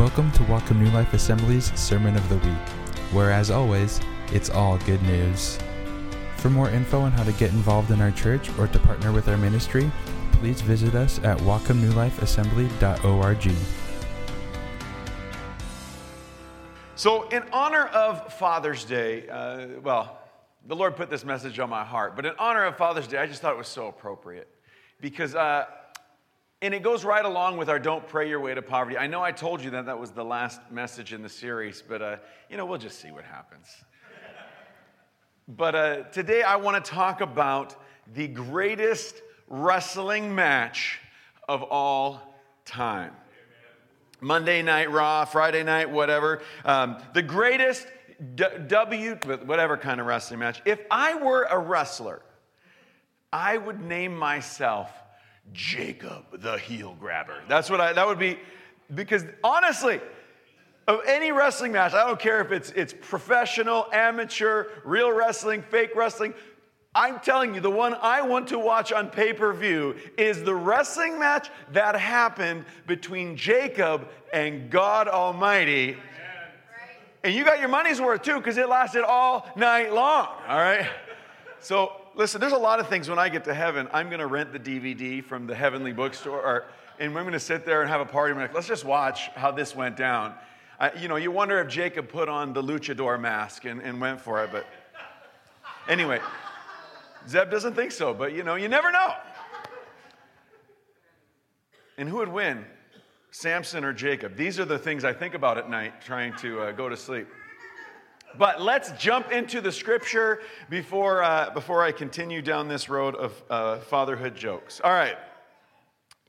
Welcome to Welcome New Life Assembly's Sermon of the Week, where, as always, it's all good news. For more info on how to get involved in our church or to partner with our ministry, please visit us at welcomenewlifeassembly.org. So, in honor of Father's Day, uh, well, the Lord put this message on my heart, but in honor of Father's Day, I just thought it was so appropriate because, uh, and it goes right along with our Don't Pray Your Way to Poverty. I know I told you that that was the last message in the series, but, uh, you know, we'll just see what happens. but uh, today I want to talk about the greatest wrestling match of all time. Monday Night Raw, Friday Night, whatever. Um, the greatest W, whatever kind of wrestling match. If I were a wrestler, I would name myself Jacob the heel grabber. That's what I, that would be, because honestly, of any wrestling match, I don't care if it's, it's professional, amateur, real wrestling, fake wrestling, I'm telling you, the one I want to watch on pay per view is the wrestling match that happened between Jacob and God Almighty. And you got your money's worth too, because it lasted all night long, all right? So, listen, there's a lot of things when I get to heaven, I'm going to rent the DVD from the heavenly bookstore, or, and we're going to sit there and have a party. I'm like, let's just watch how this went down. I, you know, you wonder if Jacob put on the luchador mask and, and went for it, but anyway. Zeb doesn't think so, but you know, you never know. And who would win, Samson or Jacob? These are the things I think about at night trying to uh, go to sleep. But let's jump into the scripture before, uh, before I continue down this road of uh, fatherhood jokes. All right.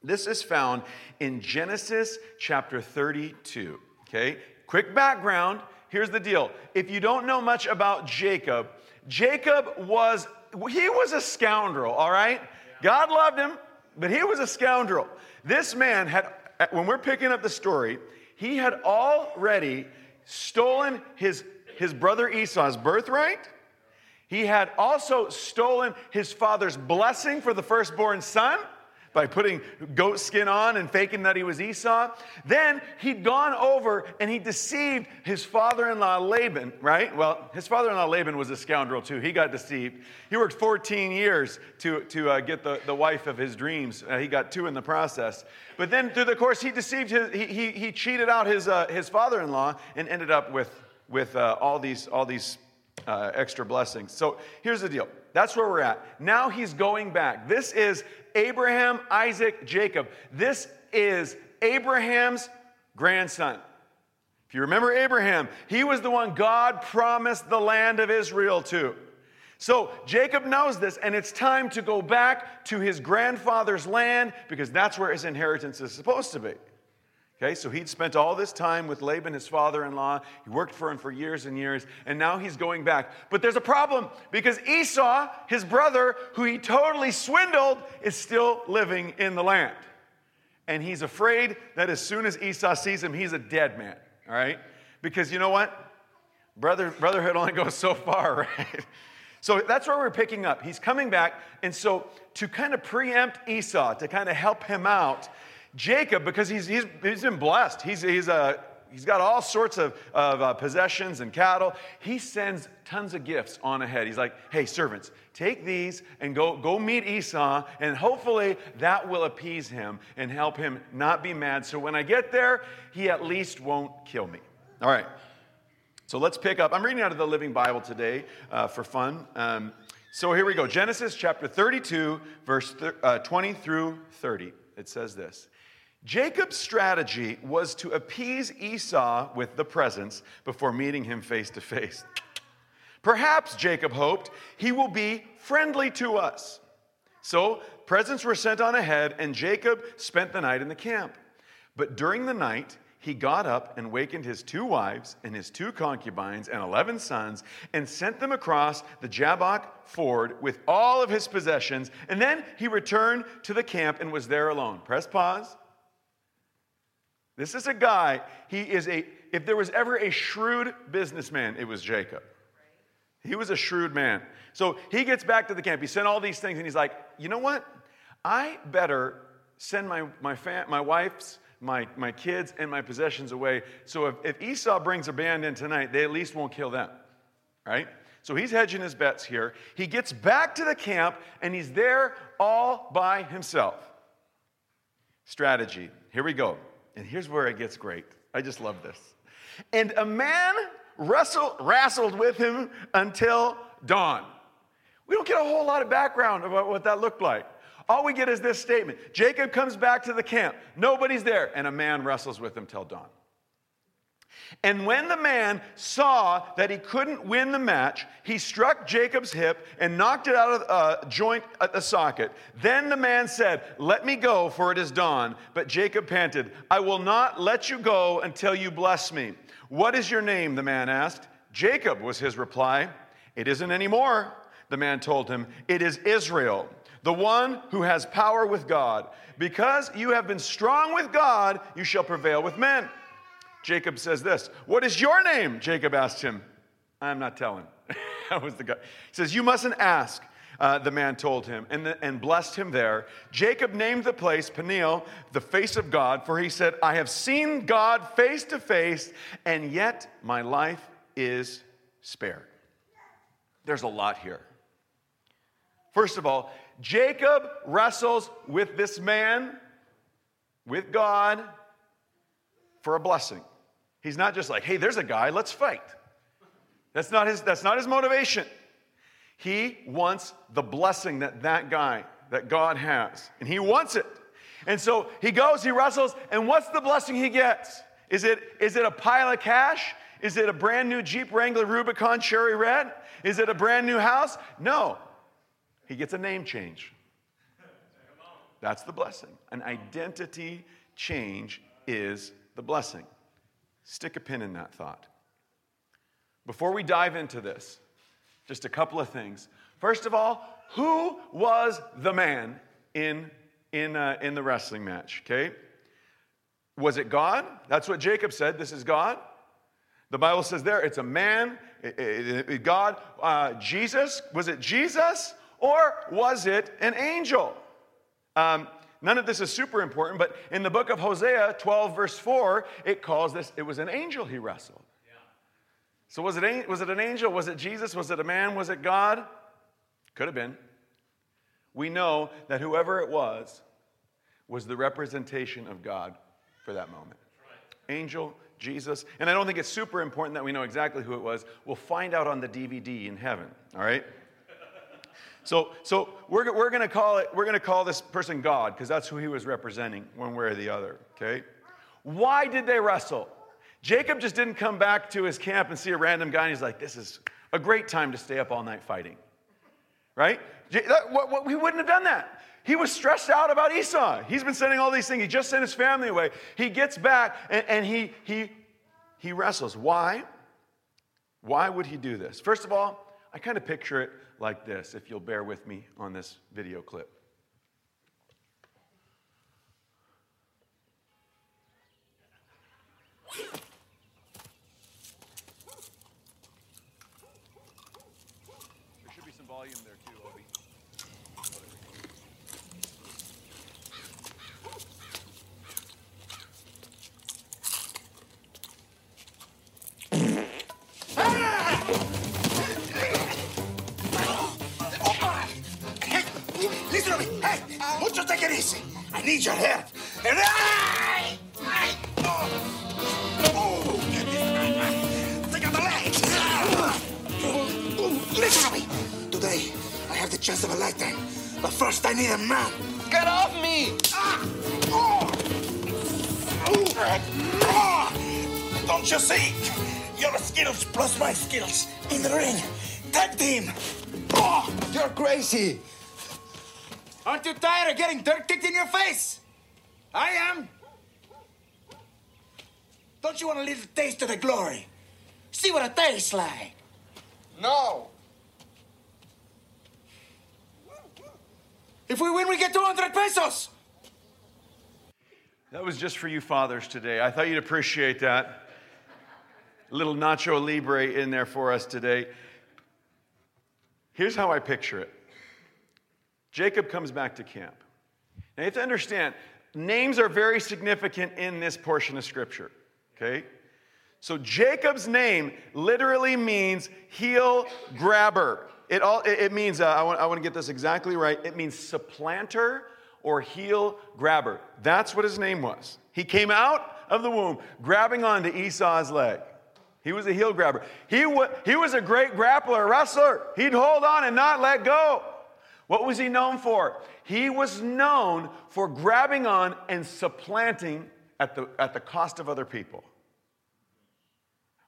This is found in Genesis chapter 32. Okay. Quick background. Here's the deal. If you don't know much about Jacob, Jacob was he was a scoundrel, all right? God loved him, but he was a scoundrel. This man had, when we're picking up the story, he had already stolen his, his brother Esau's birthright. He had also stolen his father's blessing for the firstborn son by putting goat skin on and faking that he was Esau. Then he'd gone over and he deceived his father in law Laban, right? Well, his father in law Laban was a scoundrel too. He got deceived. He worked 14 years to, to uh, get the, the wife of his dreams. Uh, he got two in the process. But then through the course, he deceived his, he, he, he cheated out his, uh, his father in law and ended up with, with uh, all these, all these uh, extra blessings. So here's the deal. That's where we're at. Now he's going back. This is Abraham, Isaac, Jacob. This is Abraham's grandson. If you remember Abraham, he was the one God promised the land of Israel to. So Jacob knows this, and it's time to go back to his grandfather's land because that's where his inheritance is supposed to be. Okay, so he'd spent all this time with Laban, his father in law. He worked for him for years and years, and now he's going back. But there's a problem because Esau, his brother, who he totally swindled, is still living in the land. And he's afraid that as soon as Esau sees him, he's a dead man, all right? Because you know what? Brother, brotherhood only goes so far, right? So that's where we're picking up. He's coming back. And so, to kind of preempt Esau, to kind of help him out, Jacob, because he's, he's, he's been blessed, he's, he's, uh, he's got all sorts of, of uh, possessions and cattle. He sends tons of gifts on ahead. He's like, hey, servants, take these and go, go meet Esau, and hopefully that will appease him and help him not be mad. So when I get there, he at least won't kill me. All right. So let's pick up. I'm reading out of the Living Bible today uh, for fun. Um, so here we go Genesis chapter 32, verse uh, 20 through 30. It says this Jacob's strategy was to appease Esau with the presents before meeting him face to face. Perhaps, Jacob hoped, he will be friendly to us. So presents were sent on ahead, and Jacob spent the night in the camp. But during the night, he got up and wakened his two wives and his two concubines and 11 sons and sent them across the Jabbok ford with all of his possessions. And then he returned to the camp and was there alone. Press pause. This is a guy, he is a, if there was ever a shrewd businessman, it was Jacob. He was a shrewd man. So he gets back to the camp. He sent all these things, and he's like, you know what? I better send my, my, fam- my wife's my, my kids and my possessions away. So if, if Esau brings a band in tonight, they at least won't kill them, right? So he's hedging his bets here. He gets back to the camp and he's there all by himself. Strategy. Here we go. And here's where it gets great. I just love this. And a man wrestled, wrestled with him until dawn. We don't get a whole lot of background about what that looked like. All we get is this statement Jacob comes back to the camp, nobody's there, and a man wrestles with him till dawn. And when the man saw that he couldn't win the match, he struck Jacob's hip and knocked it out of a uh, joint at the socket. Then the man said, Let me go, for it is dawn. But Jacob panted, I will not let you go until you bless me. What is your name? the man asked. Jacob was his reply. It isn't anymore, the man told him. It is Israel, the one who has power with God. Because you have been strong with God, you shall prevail with men. Jacob says this What is your name? Jacob asked him. I'm not telling. that was the guy. He says, You mustn't ask. Uh, the man told him and, the, and blessed him there. Jacob named the place Peniel, the face of God, for he said, I have seen God face to face, and yet my life is spared. There's a lot here. First of all, Jacob wrestles with this man, with God, for a blessing. He's not just like, hey, there's a guy, let's fight. That's not his, that's not his motivation. He wants the blessing that that guy, that God has, and he wants it. And so he goes, he wrestles, and what's the blessing he gets? Is it, is it a pile of cash? Is it a brand new Jeep Wrangler Rubicon Cherry Red? Is it a brand new house? No. He gets a name change. That's the blessing. An identity change is the blessing. Stick a pin in that thought. Before we dive into this, just a couple of things. First of all, who was the man in, in, uh, in the wrestling match? Okay? Was it God? That's what Jacob said. This is God. The Bible says there, it's a man, it, it, it, God, uh, Jesus. Was it Jesus or was it an angel? Um, None of this is super important, but in the book of Hosea 12, verse 4, it calls this, it was an angel he wrestled. Yeah. So was it, was it an angel? Was it Jesus? Was it a man? Was it God? Could have been. We know that whoever it was was the representation of God for that moment. Right. Angel, Jesus. And I don't think it's super important that we know exactly who it was. We'll find out on the DVD in heaven, all right? So, so we're, we're going to call it, we're going to call this person God because that's who he was representing one way or the other, okay? Why did they wrestle? Jacob just didn't come back to his camp and see a random guy and he's like, this is a great time to stay up all night fighting, right? He wouldn't have done that. He was stressed out about Esau. He's been sending all these things. He just sent his family away. He gets back and, and he, he, he wrestles. Why? Why would he do this? First of all, I kind of picture it like this, if you'll bear with me on this video clip. Mucho take it easy. I need your help. And I... oh. Oh, take out the legs. Ah! Listen to me. Today, I have the chance of a lifetime. But first, I need a man. Get off me! Ah. Oh. Oh. Don't you see? Your skills plus my skills in the ring. Tag team. Oh. You're crazy. Aren't you tired of getting dirt kicked in your face? I am. Don't you want a little taste of the glory? See what it tastes like. No. If we win, we get 200 pesos. That was just for you fathers today. I thought you'd appreciate that. A little Nacho Libre in there for us today. Here's how I picture it Jacob comes back to camp. Now you have to understand, names are very significant in this portion of scripture. Okay? So Jacob's name literally means heel grabber. It, all, it, means, uh, I, want, I want to get this exactly right, it means supplanter or heel grabber. That's what his name was. He came out of the womb grabbing onto Esau's leg. He was a heel grabber. He, wa- he was a great grappler, wrestler. He'd hold on and not let go. What was he known for? He was known for grabbing on and supplanting at the, at the cost of other people.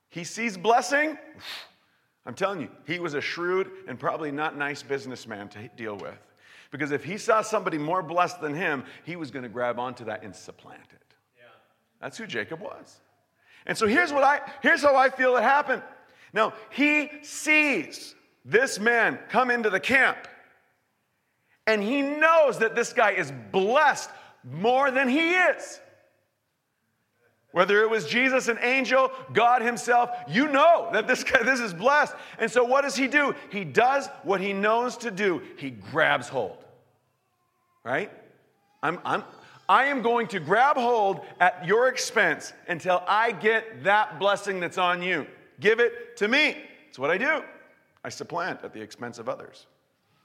He sees blessing. I'm telling you, he was a shrewd and probably not nice businessman to deal with. Because if he saw somebody more blessed than him, he was going to grab onto that and supplant it. Yeah. That's who Jacob was. And so here's what I here's how I feel it happened. Now, he sees this man come into the camp. And he knows that this guy is blessed more than he is. Whether it was Jesus, an angel, God Himself, you know that this guy, this is blessed. And so, what does He do? He does what He knows to do. He grabs hold. Right? I'm, I'm, I am going to grab hold at your expense until I get that blessing that's on you. Give it to me. That's what I do. I supplant at the expense of others.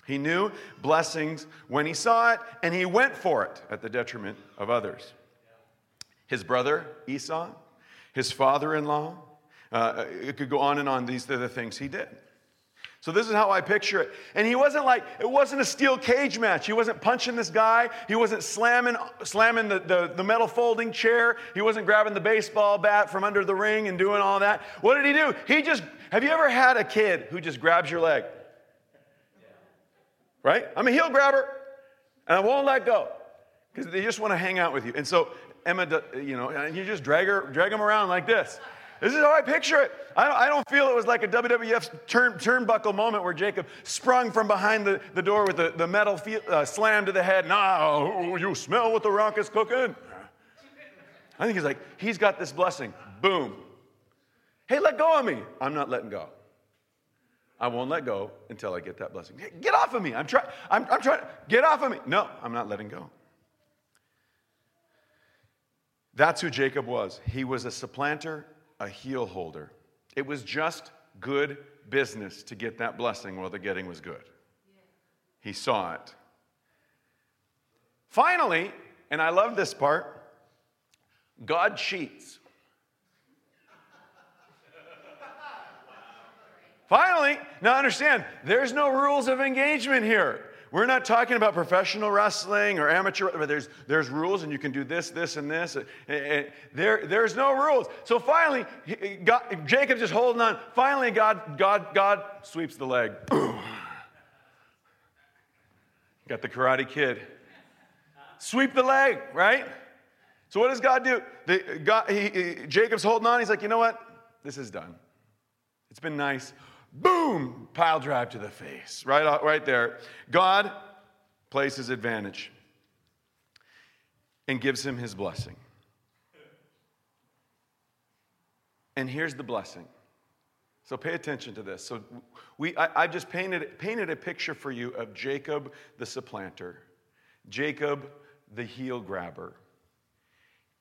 He knew blessings when he saw it, and he went for it at the detriment of others his brother Esau, his father in law. Uh, it could go on and on. These are the things he did. So this is how I picture it. And he wasn't like, it wasn't a steel cage match. He wasn't punching this guy. He wasn't slamming, slamming the, the, the, metal folding chair. He wasn't grabbing the baseball bat from under the ring and doing all that. What did he do? He just, have you ever had a kid who just grabs your leg? Right? I'm a heel grabber and I won't let go because they just want to hang out with you. And so Emma, you know, and you just drag her, drag them around like this. This is how I picture it. I don't, feel it was like a WWF turn, turnbuckle moment where Jacob sprung from behind the, the door with the, the metal feel, uh, slam to the head. Now, you smell what the rock is cooking. I think he's like, he's got this blessing. Boom. Hey, let go of me. I'm not letting go. I won't let go until I get that blessing. Get off of me. I'm trying. I'm, I'm trying. Get off of me. No, I'm not letting go. That's who Jacob was. He was a supplanter, a heel holder. It was just good business to get that blessing while the getting was good. He saw it. Finally, and I love this part, God cheats. Finally, now understand, there's no rules of engagement here. We're not talking about professional wrestling or amateur, but there's, there's rules and you can do this, this, and this. Uh, uh, there, there's no rules. So finally, God, Jacob's just holding on. Finally, God, God, God sweeps the leg. Got the Karate Kid. Sweep the leg, right? So what does God do? The, God, he, he, Jacob's holding on. He's like, you know what? This is done. It's been nice boom, pile drive to the face, right, right there. God plays his advantage and gives him his blessing. And here's the blessing. So pay attention to this. So we, I, I just painted, painted a picture for you of Jacob the supplanter, Jacob the heel grabber.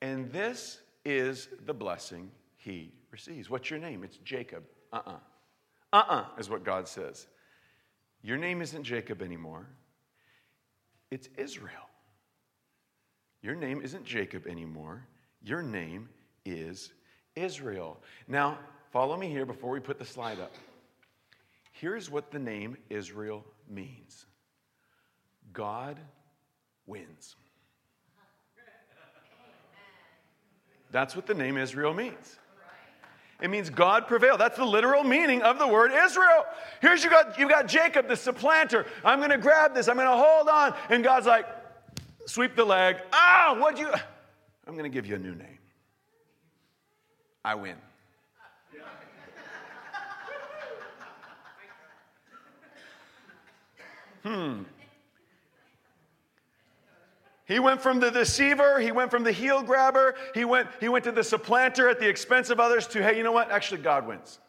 And this is the blessing he receives. What's your name? It's Jacob. Uh uh-uh. uh uh uh is what God says. Your name isn't Jacob anymore, it's Israel. Your name isn't Jacob anymore, your name is Israel. Now, follow me here before we put the slide up. Here's what the name Israel means God wins. That's what the name Israel means. It means God prevailed. That's the literal meaning of the word Israel. Here's you got you got Jacob, the supplanter. I'm gonna grab this, I'm gonna hold on. And God's like, sweep the leg. Ah, oh, what you I'm gonna give you a new name. I win. Hmm. He went from the deceiver, he went from the heel grabber, he went, he went to the supplanter at the expense of others to, hey, you know what? Actually, God wins.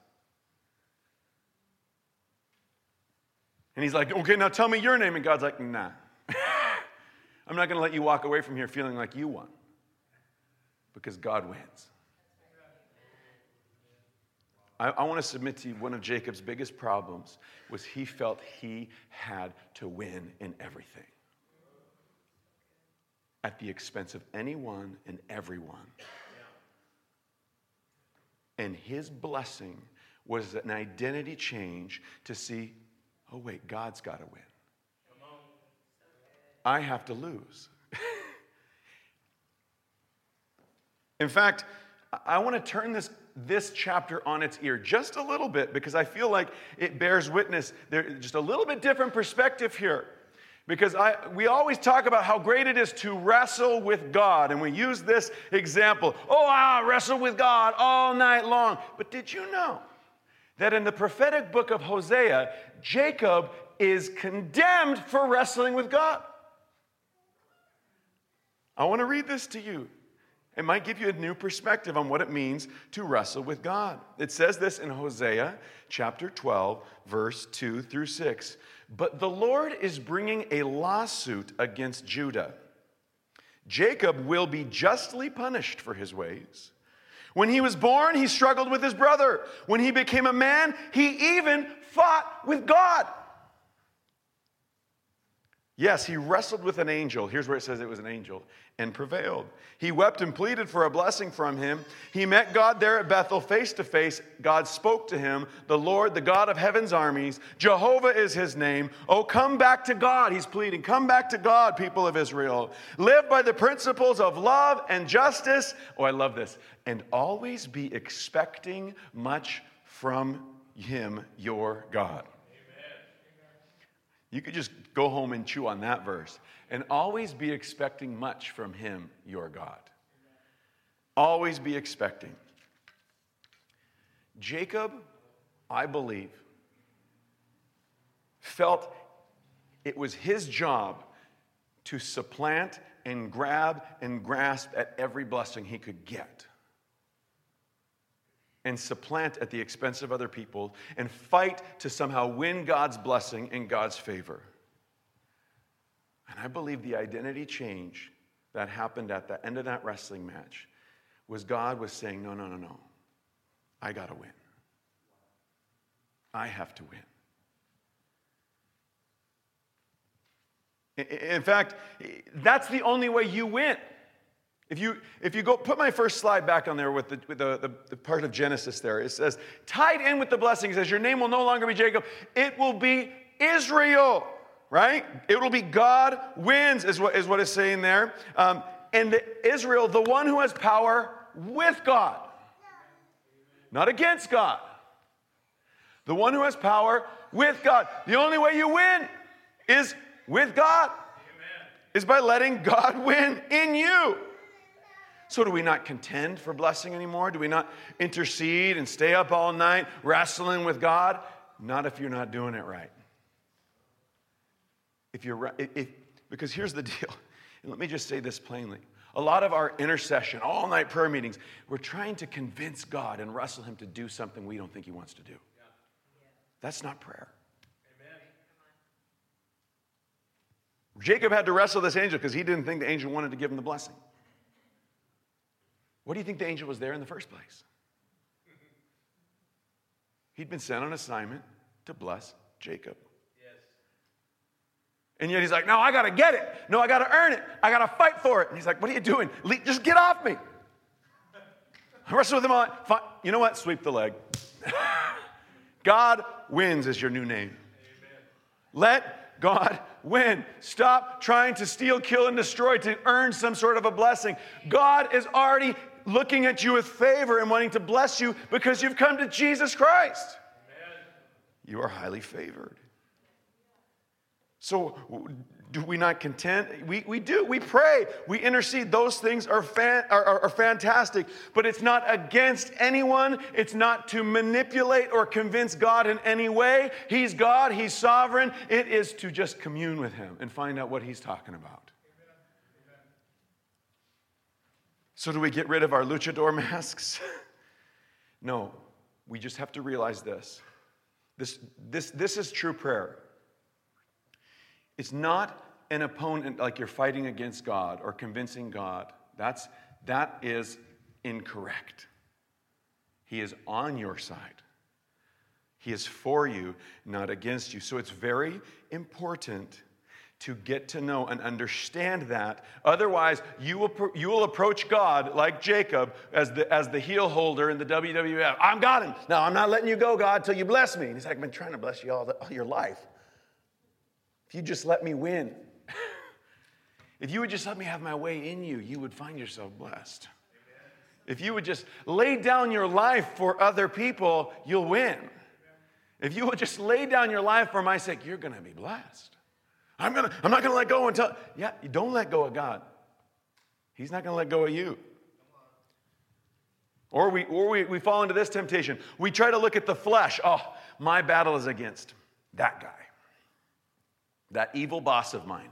And he's like, okay, now tell me your name. And God's like, nah. I'm not going to let you walk away from here feeling like you won because God wins. I, I want to submit to you one of Jacob's biggest problems was he felt he had to win in everything at the expense of anyone and everyone. And his blessing was an identity change to see, oh, wait, God's got to win. I have to lose. In fact, I want to turn this, this chapter on its ear just a little bit because I feel like it bears witness. There's just a little bit different perspective here. Because I, we always talk about how great it is to wrestle with God, and we use this example. Oh, I wrestle with God all night long. But did you know that in the prophetic book of Hosea, Jacob is condemned for wrestling with God? I want to read this to you. It might give you a new perspective on what it means to wrestle with God. It says this in Hosea chapter 12, verse 2 through 6. But the Lord is bringing a lawsuit against Judah. Jacob will be justly punished for his ways. When he was born, he struggled with his brother. When he became a man, he even fought with God. Yes, he wrestled with an angel. Here's where it says it was an angel and prevailed. He wept and pleaded for a blessing from him. He met God there at Bethel face to face. God spoke to him, the Lord, the God of heaven's armies. Jehovah is his name. Oh, come back to God. He's pleading. Come back to God, people of Israel. Live by the principles of love and justice. Oh, I love this. And always be expecting much from him, your God. You could just go home and chew on that verse and always be expecting much from Him, your God. Always be expecting. Jacob, I believe, felt it was his job to supplant and grab and grasp at every blessing he could get and supplant at the expense of other people and fight to somehow win God's blessing and God's favor. And I believe the identity change that happened at the end of that wrestling match was God was saying, No, no, no, no. I got to win. I have to win. In fact, that's the only way you win. If you, if you go, put my first slide back on there with, the, with the, the, the, part of Genesis there. It says, tied in with the blessing, it says, Your name will no longer be Jacob, it will be Israel, right? It will be God wins, is what, is what it's saying there. Um, and the, Israel, the one who has power with God, not against God. The one who has power with God. The only way you win is with God, Amen. is by letting God win in you. So, do we not contend for blessing anymore? Do we not intercede and stay up all night wrestling with God? Not if you're not doing it right. If you're, if, because here's the deal, and let me just say this plainly. A lot of our intercession, all night prayer meetings, we're trying to convince God and wrestle Him to do something we don't think He wants to do. That's not prayer. Jacob had to wrestle this angel because he didn't think the angel wanted to give him the blessing. What do you think the angel was there in the first place? He'd been sent on assignment to bless Jacob. Yes. And yet he's like, No, I got to get it. No, I got to earn it. I got to fight for it. And he's like, What are you doing? Just get off me. I wrestle with him on. You know what? Sweep the leg. God wins is your new name. Amen. Let God win. Stop trying to steal, kill, and destroy to earn some sort of a blessing. God is already looking at you with favor and wanting to bless you because you've come to Jesus Christ. Amen. You are highly favored. So, do we not content? We, we do. We pray. We intercede. Those things are, fan, are, are, are, fantastic, but it's not against anyone. It's not to manipulate or convince God in any way. He's God, He's sovereign. It is to just commune with Him and find out what He's talking about. So, do we get rid of our luchador masks? no, we just have to realize this. This, this, this is true prayer. It's not an opponent like you're fighting against God or convincing God. That's, that is incorrect. He is on your side. He is for you, not against you. So it's very important to get to know and understand that. Otherwise, you will, you will approach God like Jacob as the, as the heel holder in the WWF. I'm got him. No, I'm not letting you go, God, till you bless me. And he's like, I've been trying to bless you all, the, all your life. If you just let me win, if you would just let me have my way in you, you would find yourself blessed. If you would just lay down your life for other people, you'll win. If you would just lay down your life for my sake, you're going to be blessed. I'm, gonna, I'm not to let go until, yeah, you don't let go of God. He's not to let go of you. Or, we, or we, we fall into this temptation. We try to look at the flesh. Oh, my battle is against that guy, that evil boss of mine.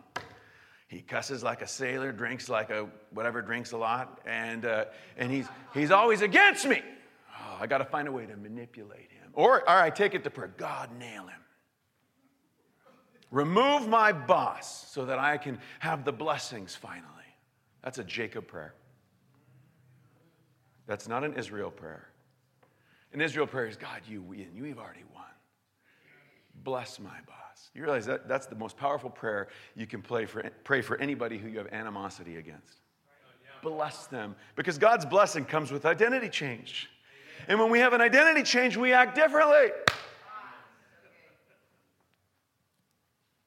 He cusses like a sailor, drinks like a whatever, drinks a lot, and, uh, and he's, he's always against me. Oh, I got to find a way to manipulate him. Or, all right, take it to prayer. God, nail him. Remove my boss so that I can have the blessings finally. That's a Jacob prayer. That's not an Israel prayer. An Israel prayer is God, you win. You have already won. Bless my boss. You realize that that's the most powerful prayer you can play for, pray for anybody who you have animosity against. Bless them. Because God's blessing comes with identity change. And when we have an identity change, we act differently.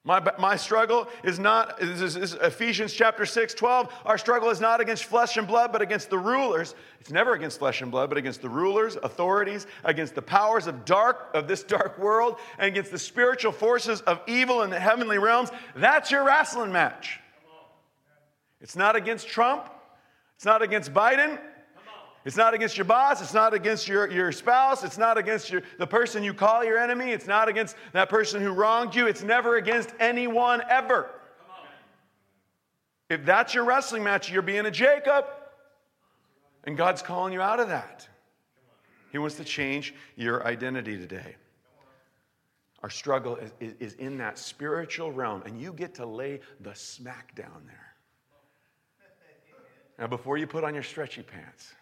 My, my struggle is not, is, is Ephesians chapter 6, 12. Our struggle is not against flesh and blood, but against the rulers. It's never against flesh and blood, but against the rulers, authorities, against the powers of dark, of this dark world, and against the spiritual forces of evil in the heavenly realms. That's your wrestling match. It's not against Trump. It's not against Biden. It's not against your boss. It's not against your, your spouse. It's not against your, the person you call your enemy. It's not against that person who wronged you. It's never against anyone ever. If that's your wrestling match, you're being a Jacob. And God's calling you out of that. He wants to change your identity today. Our struggle is, is, is in that spiritual realm, and you get to lay the smack down there. Now, before you put on your stretchy pants,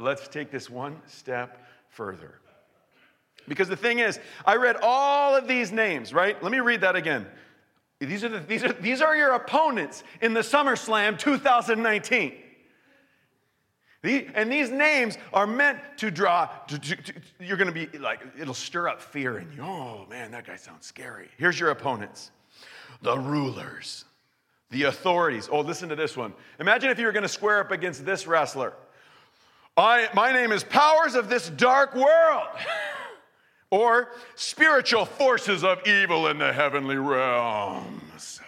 let's take this one step further. Because the thing is, I read all of these names, right? Let me read that again. These are, the, these are, these are your opponents in the SummerSlam 2019. The, and these names are meant to draw, to, to, to, you're going to be like, it'll stir up fear in you. Oh, man, that guy sounds scary. Here's your opponents the rulers, the authorities. Oh, listen to this one. Imagine if you were going to square up against this wrestler. I, my name is Powers of this dark world. or spiritual forces of evil in the heavenly realms.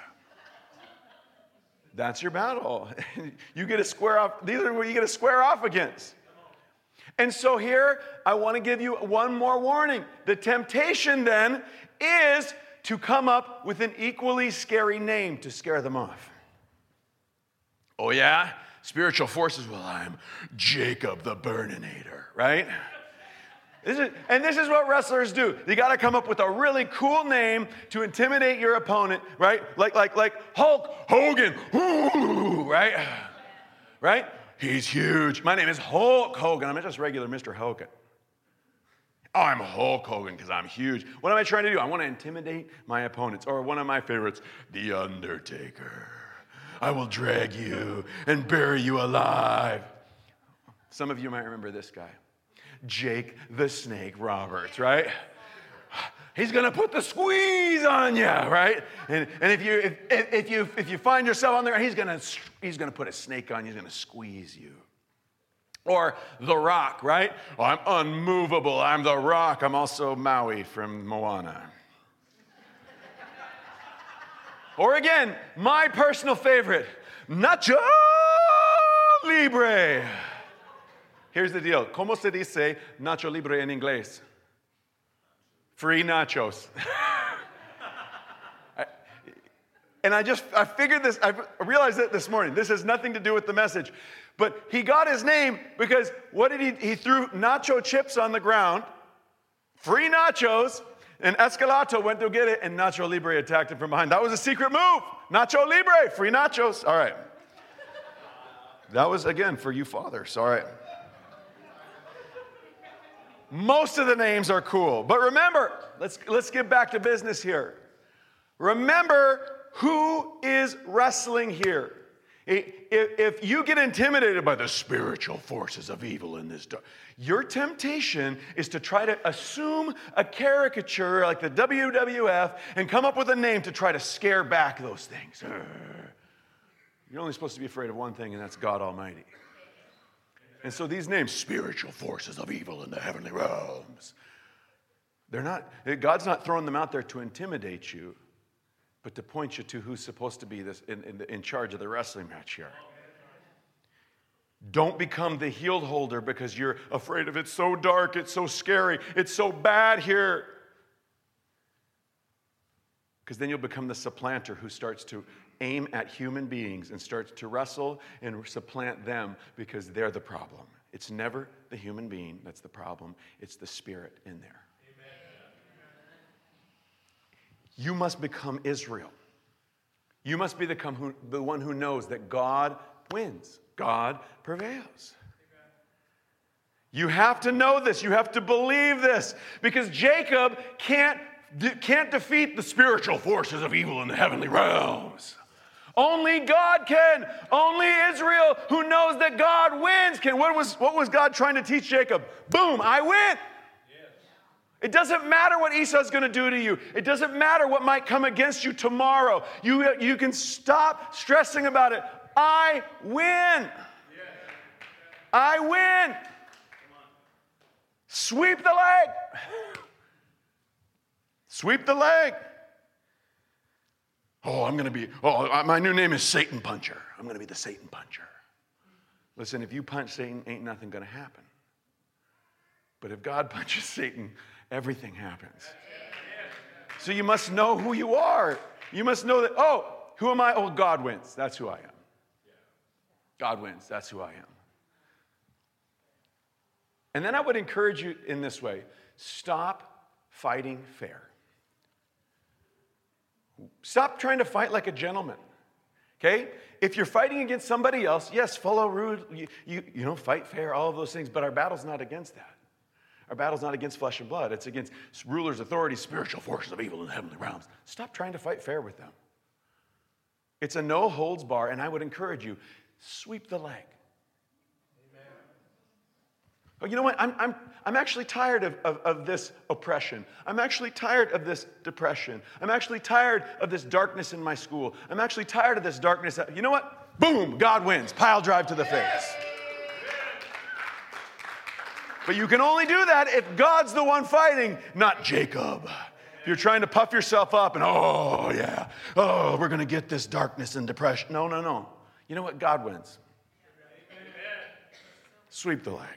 That's your battle. you get to square off, these are what you get to square off against. And so here, I want to give you one more warning. The temptation then is to come up with an equally scary name to scare them off. Oh, yeah? Spiritual forces. Well, I'm Jacob the Burninator, right? This is, and this is what wrestlers do. You got to come up with a really cool name to intimidate your opponent, right? Like, like, like Hulk Hogan, right? Right? He's huge. My name is Hulk Hogan. I'm not just regular Mr. Hogan. I'm Hulk Hogan because I'm huge. What am I trying to do? I want to intimidate my opponents. Or one of my favorites, The Undertaker. I will drag you and bury you alive. Some of you might remember this guy, Jake the Snake Roberts, right? He's gonna put the squeeze on you, right? And, and if, you, if, if, you, if you find yourself on there, he's gonna, he's gonna put a snake on you, he's gonna squeeze you. Or The Rock, right? Oh, I'm unmovable, I'm The Rock. I'm also Maui from Moana. Or again, my personal favorite, Nacho Libre. Here's the deal. ¿Cómo se dice Nacho Libre en inglés? Free nachos. and I just, I figured this, I realized it this morning. This has nothing to do with the message. But he got his name because what did he, he threw nacho chips on the ground, free nachos, And Esqueleto went to get it, and Nacho Libre attacked him from behind. That was a secret move. Nacho Libre, free nachos. All right. That was, again, for you fathers. All right. Most of the names are cool. But remember, let's, let's get back to business here. Remember who is wrestling here. If, you get intimidated by the spiritual forces of evil in this dark, your temptation is to try to assume a caricature like the WWF and come up with a name to try to scare back those things. You're only supposed to be afraid of one thing, and that's God Almighty. And so these names, spiritual forces of evil in the heavenly realms, they're not, God's not throwing them out there to intimidate you, but to point you to who's supposed to be this in, in, in charge of the wrestling match here. Don't become the healed holder because you're afraid of it. It's so dark, it's so scary, it's so bad here. Because then you'll become the supplanter who starts to aim at human beings and starts to wrestle and supplant them because they're the problem. It's never the human being that's the problem, it's the spirit in there. You must become Israel. You must be the one who knows that God wins, God prevails. You have to know this. You have to believe this because Jacob can't, can't defeat the spiritual forces of evil in the heavenly realms. Only God can. Only Israel, who knows that God wins, can. What was, what was God trying to teach Jacob? Boom, I win. It doesn't matter what Esau's going to do to you. It doesn't matter what might come against you tomorrow. You, you can stop stressing about it. I win. I win. Sweep the leg. Sweep the leg. Oh, I'm going to be, oh, uh, my new name is Satan Puncher. I'm going to be the Satan Puncher. Listen, if you punch Satan, ain't nothing going to happen. But if God punches Satan, everything happens. So you must know who you are. You must know that, oh, who am I? Oh, God wins. That's who I am. God wins. That's who I am. And then I would encourage you in this way stop fighting fair. Stop trying to fight like a gentleman. Okay? If you're fighting against somebody else, yes, follow rule, you, you, you know, fight fair, all of those things, but our battle's not against that. Our battle's not against flesh and blood, it's against rulers, authorities, spiritual forces of evil in the heavenly realms. Stop trying to fight fair with them. It's a no holds bar, and I would encourage you sweep the leg. Oh, you know what? I'm, I'm, I'm actually tired of, of, of, this oppression. I'm actually tired of this depression. I'm actually tired of this darkness in my school. I'm actually tired of this darkness. You know what? Boom, God wins. Pile drive to the face. But you can only do that if God's the one fighting, not Jacob. If you're trying to puff yourself up and, oh, yeah, oh, we're going to get this darkness and depression. No, no, no. You know what? God wins. Sweep the leg.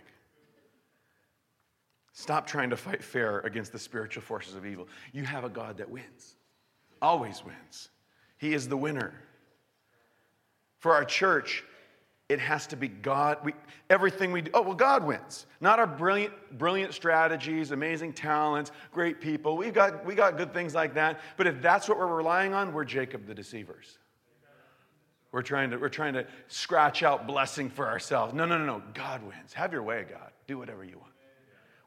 Stop trying to fight fair against the spiritual forces of evil. You have a God that wins, always wins. He is the winner. For our church, it has to be God. We, everything we do, oh, well, God wins. Not our brilliant, brilliant strategies, amazing talents, great people. We've got, we got good things like that. But if that's what we're relying on, we're Jacob the deceivers. We're trying to, we're trying to scratch out blessing for ourselves. No, no, no, no. God wins. Have your way, God. Do whatever you want.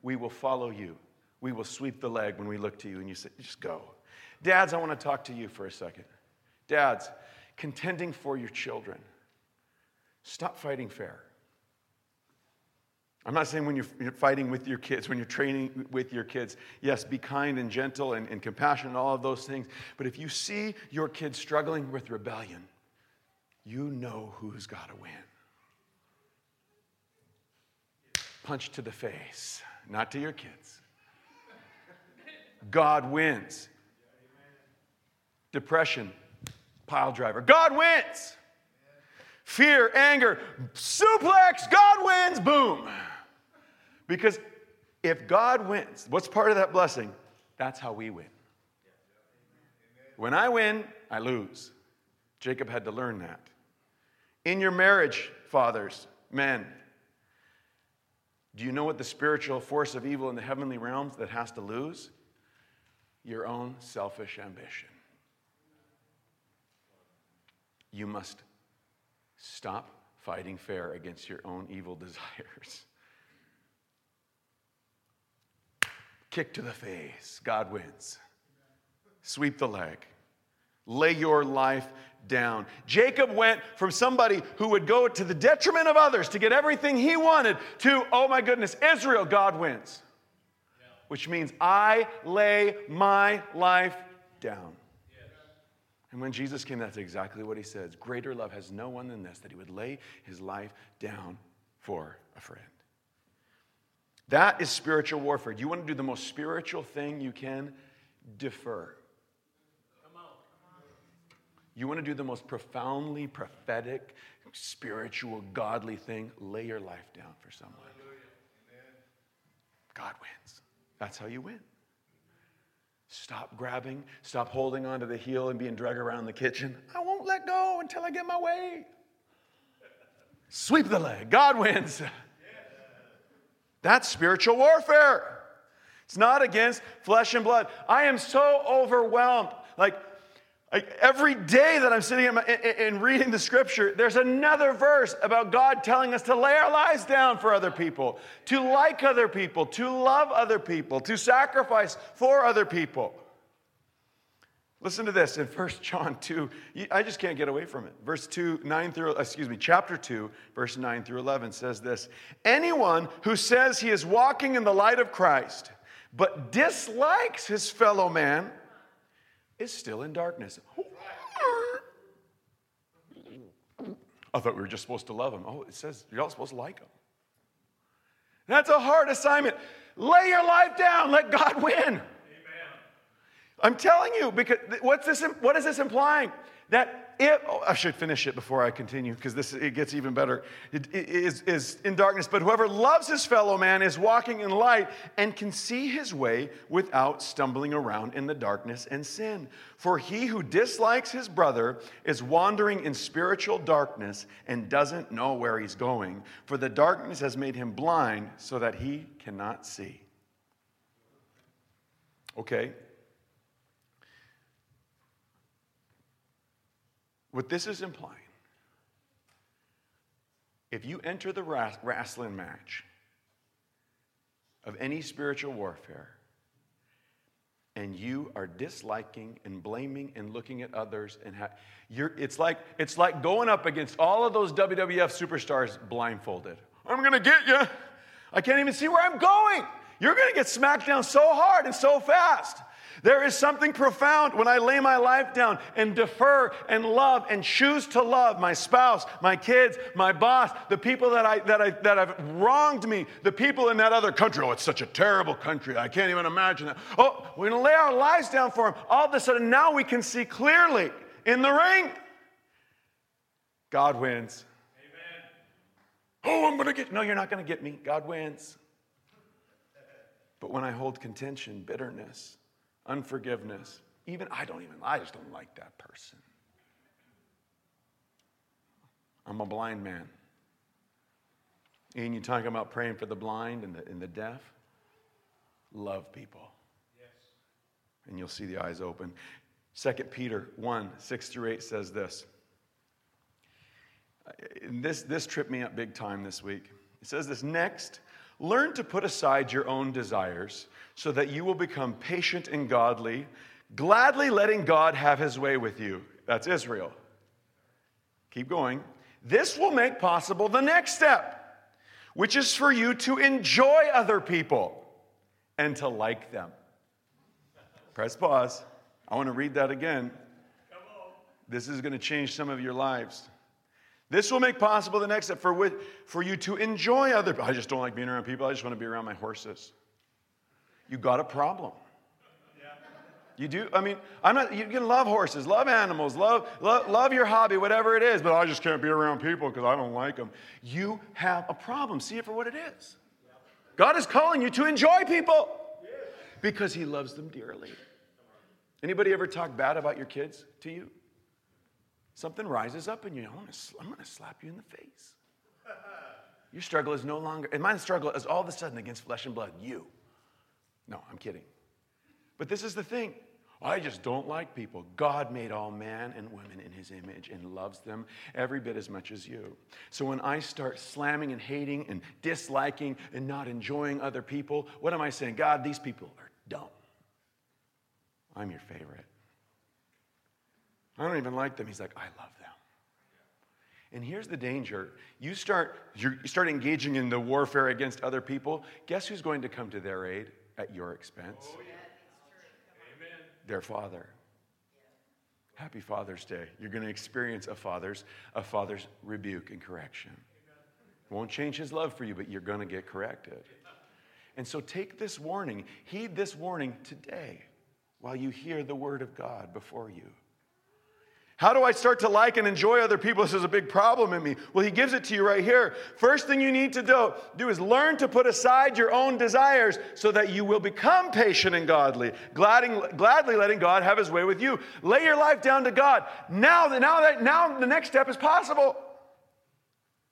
We will follow you. We will sweep the leg when we look to you and you say, just go. Dads, I want to talk to you for a second. Dads, contending for your children. Stop fighting fair. I'm not saying when you're fighting with your kids, when you're training with your kids, yes, be kind and gentle and, and compassionate, all of those things. But if you see your kids struggling with rebellion, you know who's got to win. Punch to the face not to your kids. God wins. Depression, pile driver. God wins. Fear, anger, suplex, God wins, boom. Because if God wins, what's part of that blessing? That's how we win. When I win, I lose. Jacob had to learn that. In your marriage, fathers, men, do you know what the spiritual force of evil in the heavenly realms that has to lose? your own selfish ambition. You must stop fighting fair against your own evil desires. Kick to the face, God wins. Sweep the leg. Lay your life down. Jacob went from somebody who would go to the detriment of others to get everything he wanted to, oh my goodness, Israel, God wins. Which means I lay my life down. And when Jesus came, that's exactly what he says. Greater love has no one than this, that he would lay his life down for a friend. That is spiritual warfare. You want to do the most spiritual thing you can? Defer. You want to do the most profoundly prophetic, spiritual, godly thing? Lay your life down for someone. God wins. That's how you win. Stop grabbing, stop holding onto the heel and being dragged around the kitchen. I won't let go until I get my way. Sweep the leg. God wins. That's spiritual warfare. It's not against flesh and blood. I am so overwhelmed. Like, every day that I'm sitting and reading the scripture, there's another verse about God telling us to lay our lives down for other people, to like other people, to love other people, to sacrifice for other people. Listen to this in 1 John 2. I just can't get away from it. Verse 2, 9 through, excuse me, chapter 2, verse 9 through 11 says this Anyone who says he is walking in the light of Christ, but dislikes his fellow man, is still in darkness. I thought we were just supposed to love him. Oh, it says you're not supposed to like him. That's a hard assignment. Lay your life down, let God win. Amen. I'm telling you, because what's this, what is this implying? That if, oh, I should finish it before I continue because this it gets even better. It, it is, is in darkness, but whoever loves his fellow man is walking in light and can see his way without stumbling around in the darkness and sin. For he who dislikes his brother is wandering in spiritual darkness and doesn't know where he's going. For the darkness has made him blind so that he cannot see. Okay, What this is implying if you enter the wrestling match of any spiritual warfare and you are disliking and blaming and looking at others and ha- it's like it's like going up against all of those WWF superstars blindfolded. I'm going to get you. I can't even see where I'm going. You're going to get smacked down so hard and so fast. There is something profound when I lay my life down and defer and love and choose to love my spouse, my kids, my boss, the people that, I, that, I, that have wronged me, the people in that other country. Oh, it's such a terrible country. I can't even imagine that. Oh, we're going to lay our lives down for them. All of a sudden, now we can see clearly in the ring. God wins. Amen. Oh, I'm going to get. No, you're not going to get me. God wins. But when I hold contention, bitterness, unforgiveness. Even I don't even, I just don't like that person. I'm a blind man. And you talking about praying for the blind and the, and the deaf? Love people. Yes. And you'll see the eyes open. 2 Peter 1 6 through 8 says this. Uh, this, this tripped me up big time this week. It says this Next, learn to put aside your own desires so that you will become patient and godly, gladly letting God have his way with you. That's Israel. Keep going. This will make possible the next step, which is for you to enjoy other people and to like them. Press pause. I want to read that again. This is going to change some of your lives. This will make possible the next step for, for you to enjoy other people. I just don't like being around people. I just want to be around my horses you got a problem. You do. I mean, I'm not. You can love horses, love animals, love, love, love your hobby, whatever it is. But I just can't be around people because I don't like them. You have a problem. See it for what it is. God is calling you to enjoy people because He loves them dearly. Anybody ever talk bad about your kids to you? Something rises up in you. I'm going to slap you in the face. Your struggle is no longer, and my struggle is all of a sudden against flesh and blood. You. No, I'm kidding. But this is the thing I just don't like people. God made all man and women in his image and loves them every bit as much as you. So when I start slamming and hating and disliking and not enjoying other people, what am I saying? God, these people are dumb. I'm your favorite. I don't even like them. He's like, I love them. And here's the danger. You start, you start engaging in the warfare against other people. Guess who's going to come to their aid at your expense? Oh, yeah. Their father. Happy Father's Day. You're going to experience a father's, a father's rebuke and correction. Won't change his love for you, but you're going to get corrected. And so take this warning, heed this warning today while you hear the word of God before you. How do I start to like and enjoy other people? This is a big problem in me. Well, he gives it to you right here. First thing you need to do, do is learn to put aside your own desires so that you will become patient and godly, gladly, letting God have his way with you. Lay your life down to God. Now, now, that, now the next step is possible.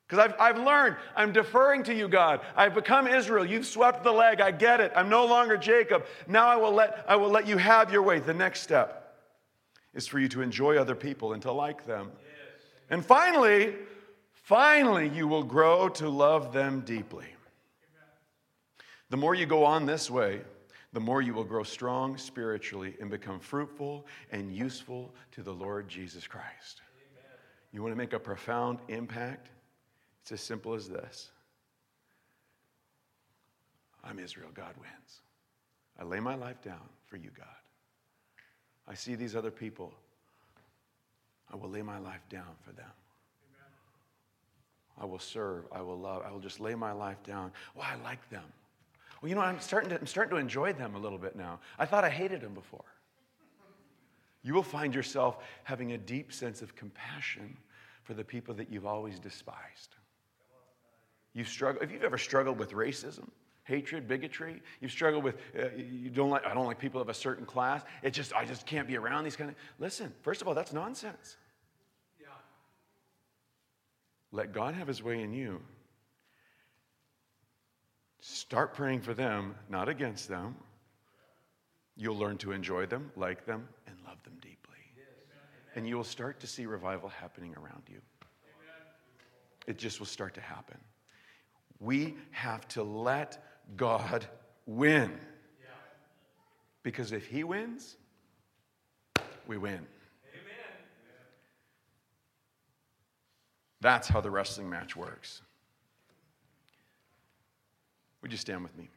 Because I've, I've learned, I'm deferring to you, God. I've become Israel. You've swept the leg. I get it. I'm no longer Jacob. Now I will let, I will let you have your way. The next step is for you to enjoy other people and to like them. Yes. And finally, finally, you will grow to love them deeply. The more you go on this way, the more you will grow strong spiritually and become fruitful and useful to the Lord Jesus Christ. Amen. You want to make a profound impact? It's as simple as this I'm Israel, God wins. I lay my life down for you, God. I see these other people. I will lay my life down for them. Amen. I will serve. I will love. I will just lay my life down. Well, I like them. Well, you know, I'm starting, to, I'm starting to enjoy them a little bit now. I thought I hated them before. You will find yourself having a deep sense of compassion for the people that you've always despised. You've struggled, if you've ever struggled with racism, hatred, bigotry. You've struggled with, uh, you don't like, I don't like people of a certain class. It just, I just can't be around these kind of, listen, first of all, that's nonsense. Yeah. Let God have his way in you. Start praying for them, not against them. You'll learn to enjoy them, like them, and love them deeply. Yes. And you will start to see revival happening around you. It just will start to happen. We have to let God win. Because if He wins, we win. That's how the wrestling match works. Would you stand with me?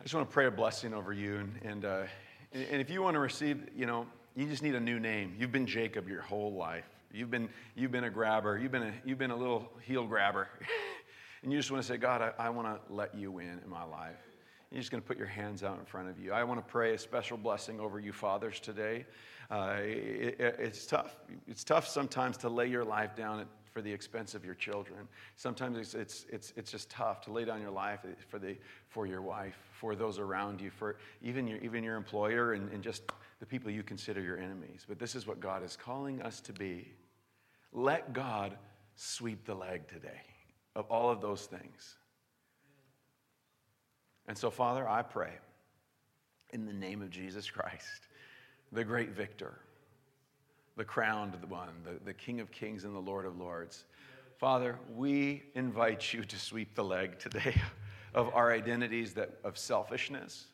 I just want to pray a blessing over you. And, and, uh, and if you want to receive, you know, you just need a new name. You've been Jacob your whole life. You've been, you've been a grabber. You've been a, you've been a little heel grabber. and you just want to say, God, I, I want to let you in in my life. You're just going to put your hands out in front of you. I want to pray a special blessing over you fathers today. Uh, it, it, it's tough. It's tough sometimes to lay your life down at, for the expense of your children. Sometimes it's, it's, it's, it's just tough to lay down your life for, the, for your wife, for those around you, for even your, even your employer, and, and just the people you consider your enemies. But this is what God is calling us to be. Let God sweep the leg today of all of those things. And so, Father, I pray in the name of Jesus Christ, the great victor, the crowned one, the, the King of kings and the Lord of lords. Father, we invite you to sweep the leg today of our identities that, of selfishness,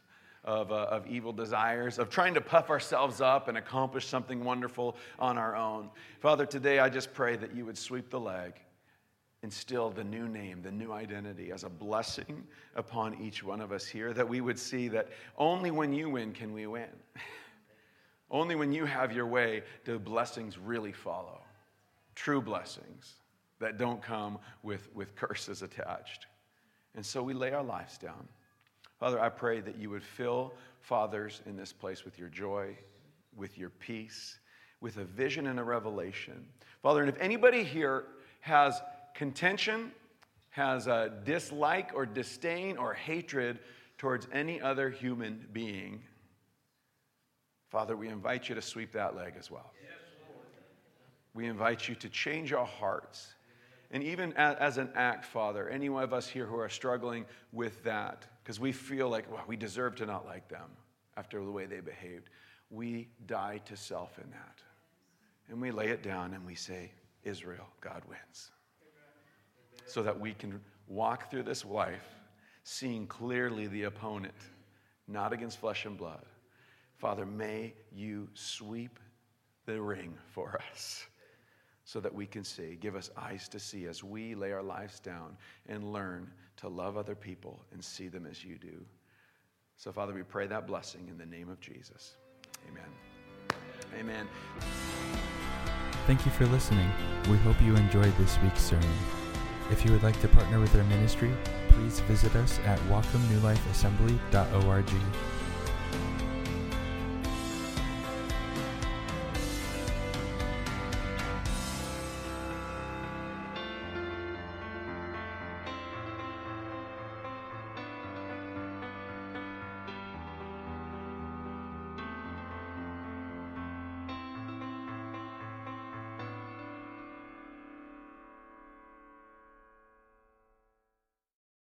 of, uh, of evil desires, of trying to puff ourselves up and accomplish something wonderful on our own. Father, today I just pray that you would sweep the leg, instill the new name, the new identity as a blessing upon each one of us here, that we would see that only when you win can we win. only when you have your way do blessings really follow. True blessings that don't come with, with curses attached. And so we lay our lives down. Father, I pray that you would fill fathers in this place with your joy, with your peace, with a vision and a revelation. Father, and if anybody here has contention, has a dislike or disdain or hatred towards any other human being, Father, we invite you to sweep that leg as well. we invite you to change our hearts. And even as, an act, Father, any one of us here who are struggling with that, because we feel like well, we deserve to not like them after the way they behaved. We die to self in that. And we lay it down and we say, Israel, God wins. So that we can walk through this life seeing clearly the opponent, not against flesh and blood. Father, may you sweep the ring for us so that we can see. Give us eyes to see as we lay our lives down and learn to love other people and see them as you do. So, Father, we pray that blessing in the name of Jesus. Amen. Amen. Thank you for listening. We hope you enjoyed this week's sermon. If you would like to partner with our ministry, please visit us at wacomnewlifeassembly.org